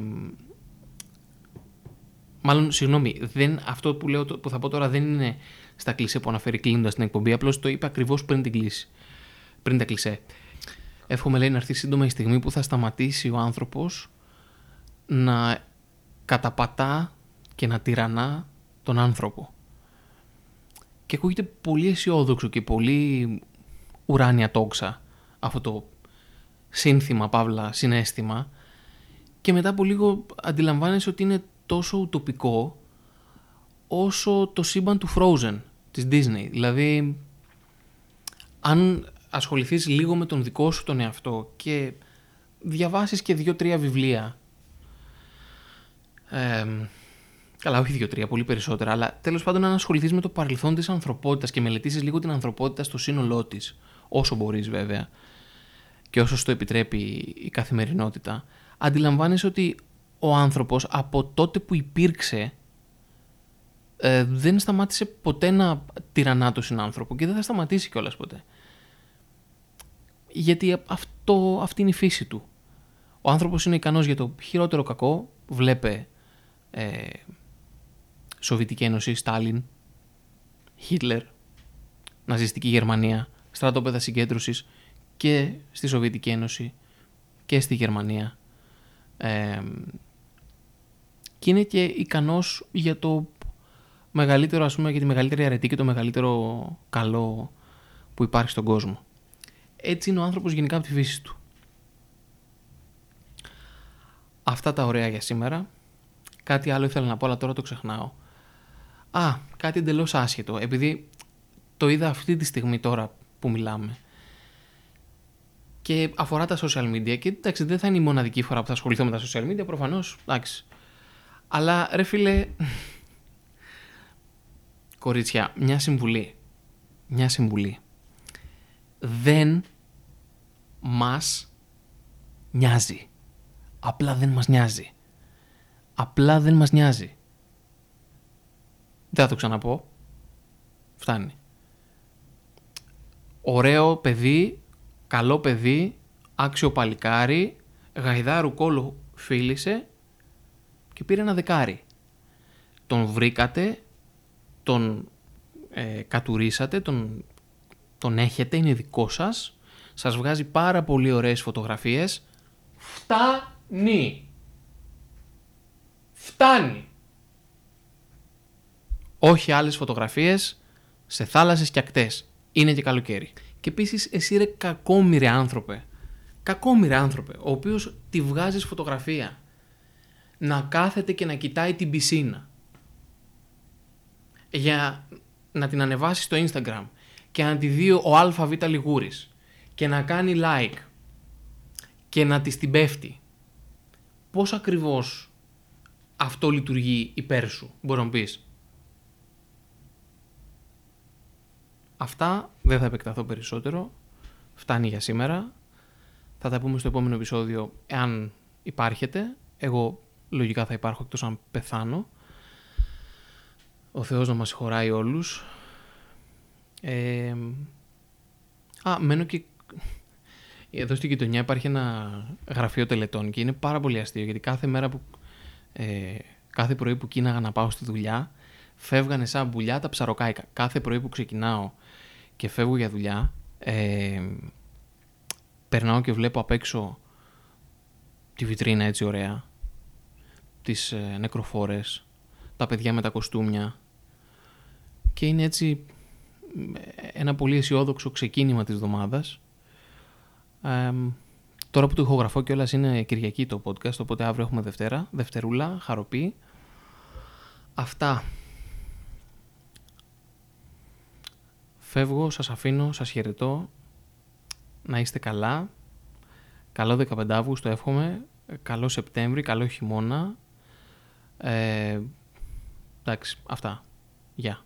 μάλλον, συγγνώμη, δεν, αυτό που, λέω, που θα πω τώρα δεν είναι στα κλισέ που αναφέρει κλείνοντας την εκπομπή, απλώς το είπε ακριβώς πριν την κλίση. Πριν τα κλισέ. Εύχομαι λέει να έρθει σύντομα η στιγμή που θα σταματήσει ο άνθρωπος να καταπατά και να τυραννά τον άνθρωπο. Και ακούγεται πολύ αισιόδοξο και πολύ ουράνια τόξα αυτό το σύνθημα, παύλα, συνέστημα και μετά από λίγο αντιλαμβάνεσαι ότι είναι τόσο ουτοπικό όσο το σύμπαν του Frozen της Disney. Δηλαδή, αν ασχοληθείς λίγο με τον δικό σου τον εαυτό και διαβάσεις και δύο-τρία βιβλία ε, Καλά, όχι δύο-τρία, πολύ περισσότερα. Αλλά τέλος πάντων, αν ασχοληθείς με το παρελθόν της ανθρωπότητας και μελετήσεις λίγο την ανθρωπότητα στο σύνολό της, όσο μπορείς βέβαια, και όσο το επιτρέπει η καθημερινότητα, αντιλαμβάνεσαι ότι ο άνθρωπος από τότε που υπήρξε ε, δεν σταμάτησε ποτέ να τυραννά τον συνάνθρωπο και δεν θα σταματήσει κιόλας ποτέ. Γιατί αυτό, αυτή είναι η φύση του. Ο άνθρωπος είναι ικανός για το χειρότερο κακό, βλέπε ε, Σοβιετική Ένωση, Στάλιν, Χίτλερ, ναζιστική Γερμανία, στρατόπεδα συγκέντρωσης και στη Σοβιετική Ένωση και στη Γερμανία. και είναι και ικανός για το μεγαλύτερο, ας πούμε, για τη μεγαλύτερη αρετή και το μεγαλύτερο καλό που υπάρχει στον κόσμο. Έτσι είναι ο άνθρωπος γενικά από τη φύση του. Αυτά τα ωραία για σήμερα. Κάτι άλλο ήθελα να πω, αλλά τώρα το ξεχνάω. Α, κάτι εντελώς άσχετο. Επειδή το είδα αυτή τη στιγμή τώρα που μιλάμε. Και αφορά τα social media. Και εντάξει, δεν θα είναι η μοναδική φορά που θα ασχοληθώ με τα social media, προφανώς. Εντάξει. Αλλά ρε φίλε. Κορίτσια, μια συμβουλή. Μια συμβουλή. Δεν μας νοιάζει. Απλά δεν μας νοιάζει. Απλά δεν μας νοιάζει. Δεν θα το ξαναπώ. Φτάνει. Ωραίο παιδί, καλό παιδί, άξιο παλικάρι, γαϊδάρου κόλλου φίλησε και πήρε ένα δεκάρι. Τον βρήκατε, τον ε, κατουρίσατε, τον τον έχετε, είναι δικό σας, σας βγάζει πάρα πολύ ωραίες φωτογραφίες, φτάνει. Φτάνει. Όχι άλλες φωτογραφίες σε θάλασσες και ακτές. Είναι και καλοκαίρι. Και επίσης εσύ ρε κακόμοιρε άνθρωπε. Κακόμοιρε άνθρωπε, ο οποίος τη βγάζεις φωτογραφία. Να κάθεται και να κοιτάει την πισίνα. Για να την ανεβάσει στο Instagram και να τη δει ο ΑΒ Λιγούρης και να κάνει like και να της την πέφτει. Πώς ακριβώς αυτό λειτουργεί υπέρ σου, μπορείς να πεις; Αυτά δεν θα επεκταθώ περισσότερο. Φτάνει για σήμερα. Θα τα πούμε στο επόμενο επεισόδιο εάν υπάρχετε. Εγώ λογικά θα υπάρχω εκτός αν πεθάνω. Ο Θεός να μας συγχωράει όλους. Ε, α, μένω και... Εδώ στην γειτονιά υπάρχει ένα γραφείο τελετών και είναι πάρα πολύ αστείο γιατί κάθε μέρα που... Ε, κάθε πρωί που κίναγα να πάω στη δουλειά φεύγανε σαν μπουλιά τα ψαροκάικα. Κάθε πρωί που ξεκινάω και φεύγω για δουλειά ε, περνάω και βλέπω απ' έξω τη βιτρίνα έτσι ωραία τις ε, νεκροφόρες τα παιδιά με τα κοστούμια και είναι έτσι ένα πολύ αισιόδοξο ξεκίνημα της εβδομάδας. Τώρα που το ηχογραφώ κιόλας είναι Κυριακή το podcast, οπότε αύριο έχουμε Δευτέρα, Δευτερούλα, χαροπή. Αυτά. Φεύγω, σας αφήνω, σας χαιρετώ. Να είστε καλά. Καλό 15 Αύγουστο εύχομαι. Καλό Σεπτέμβρη, καλό χειμώνα. Ε, εντάξει, αυτά. Γεια.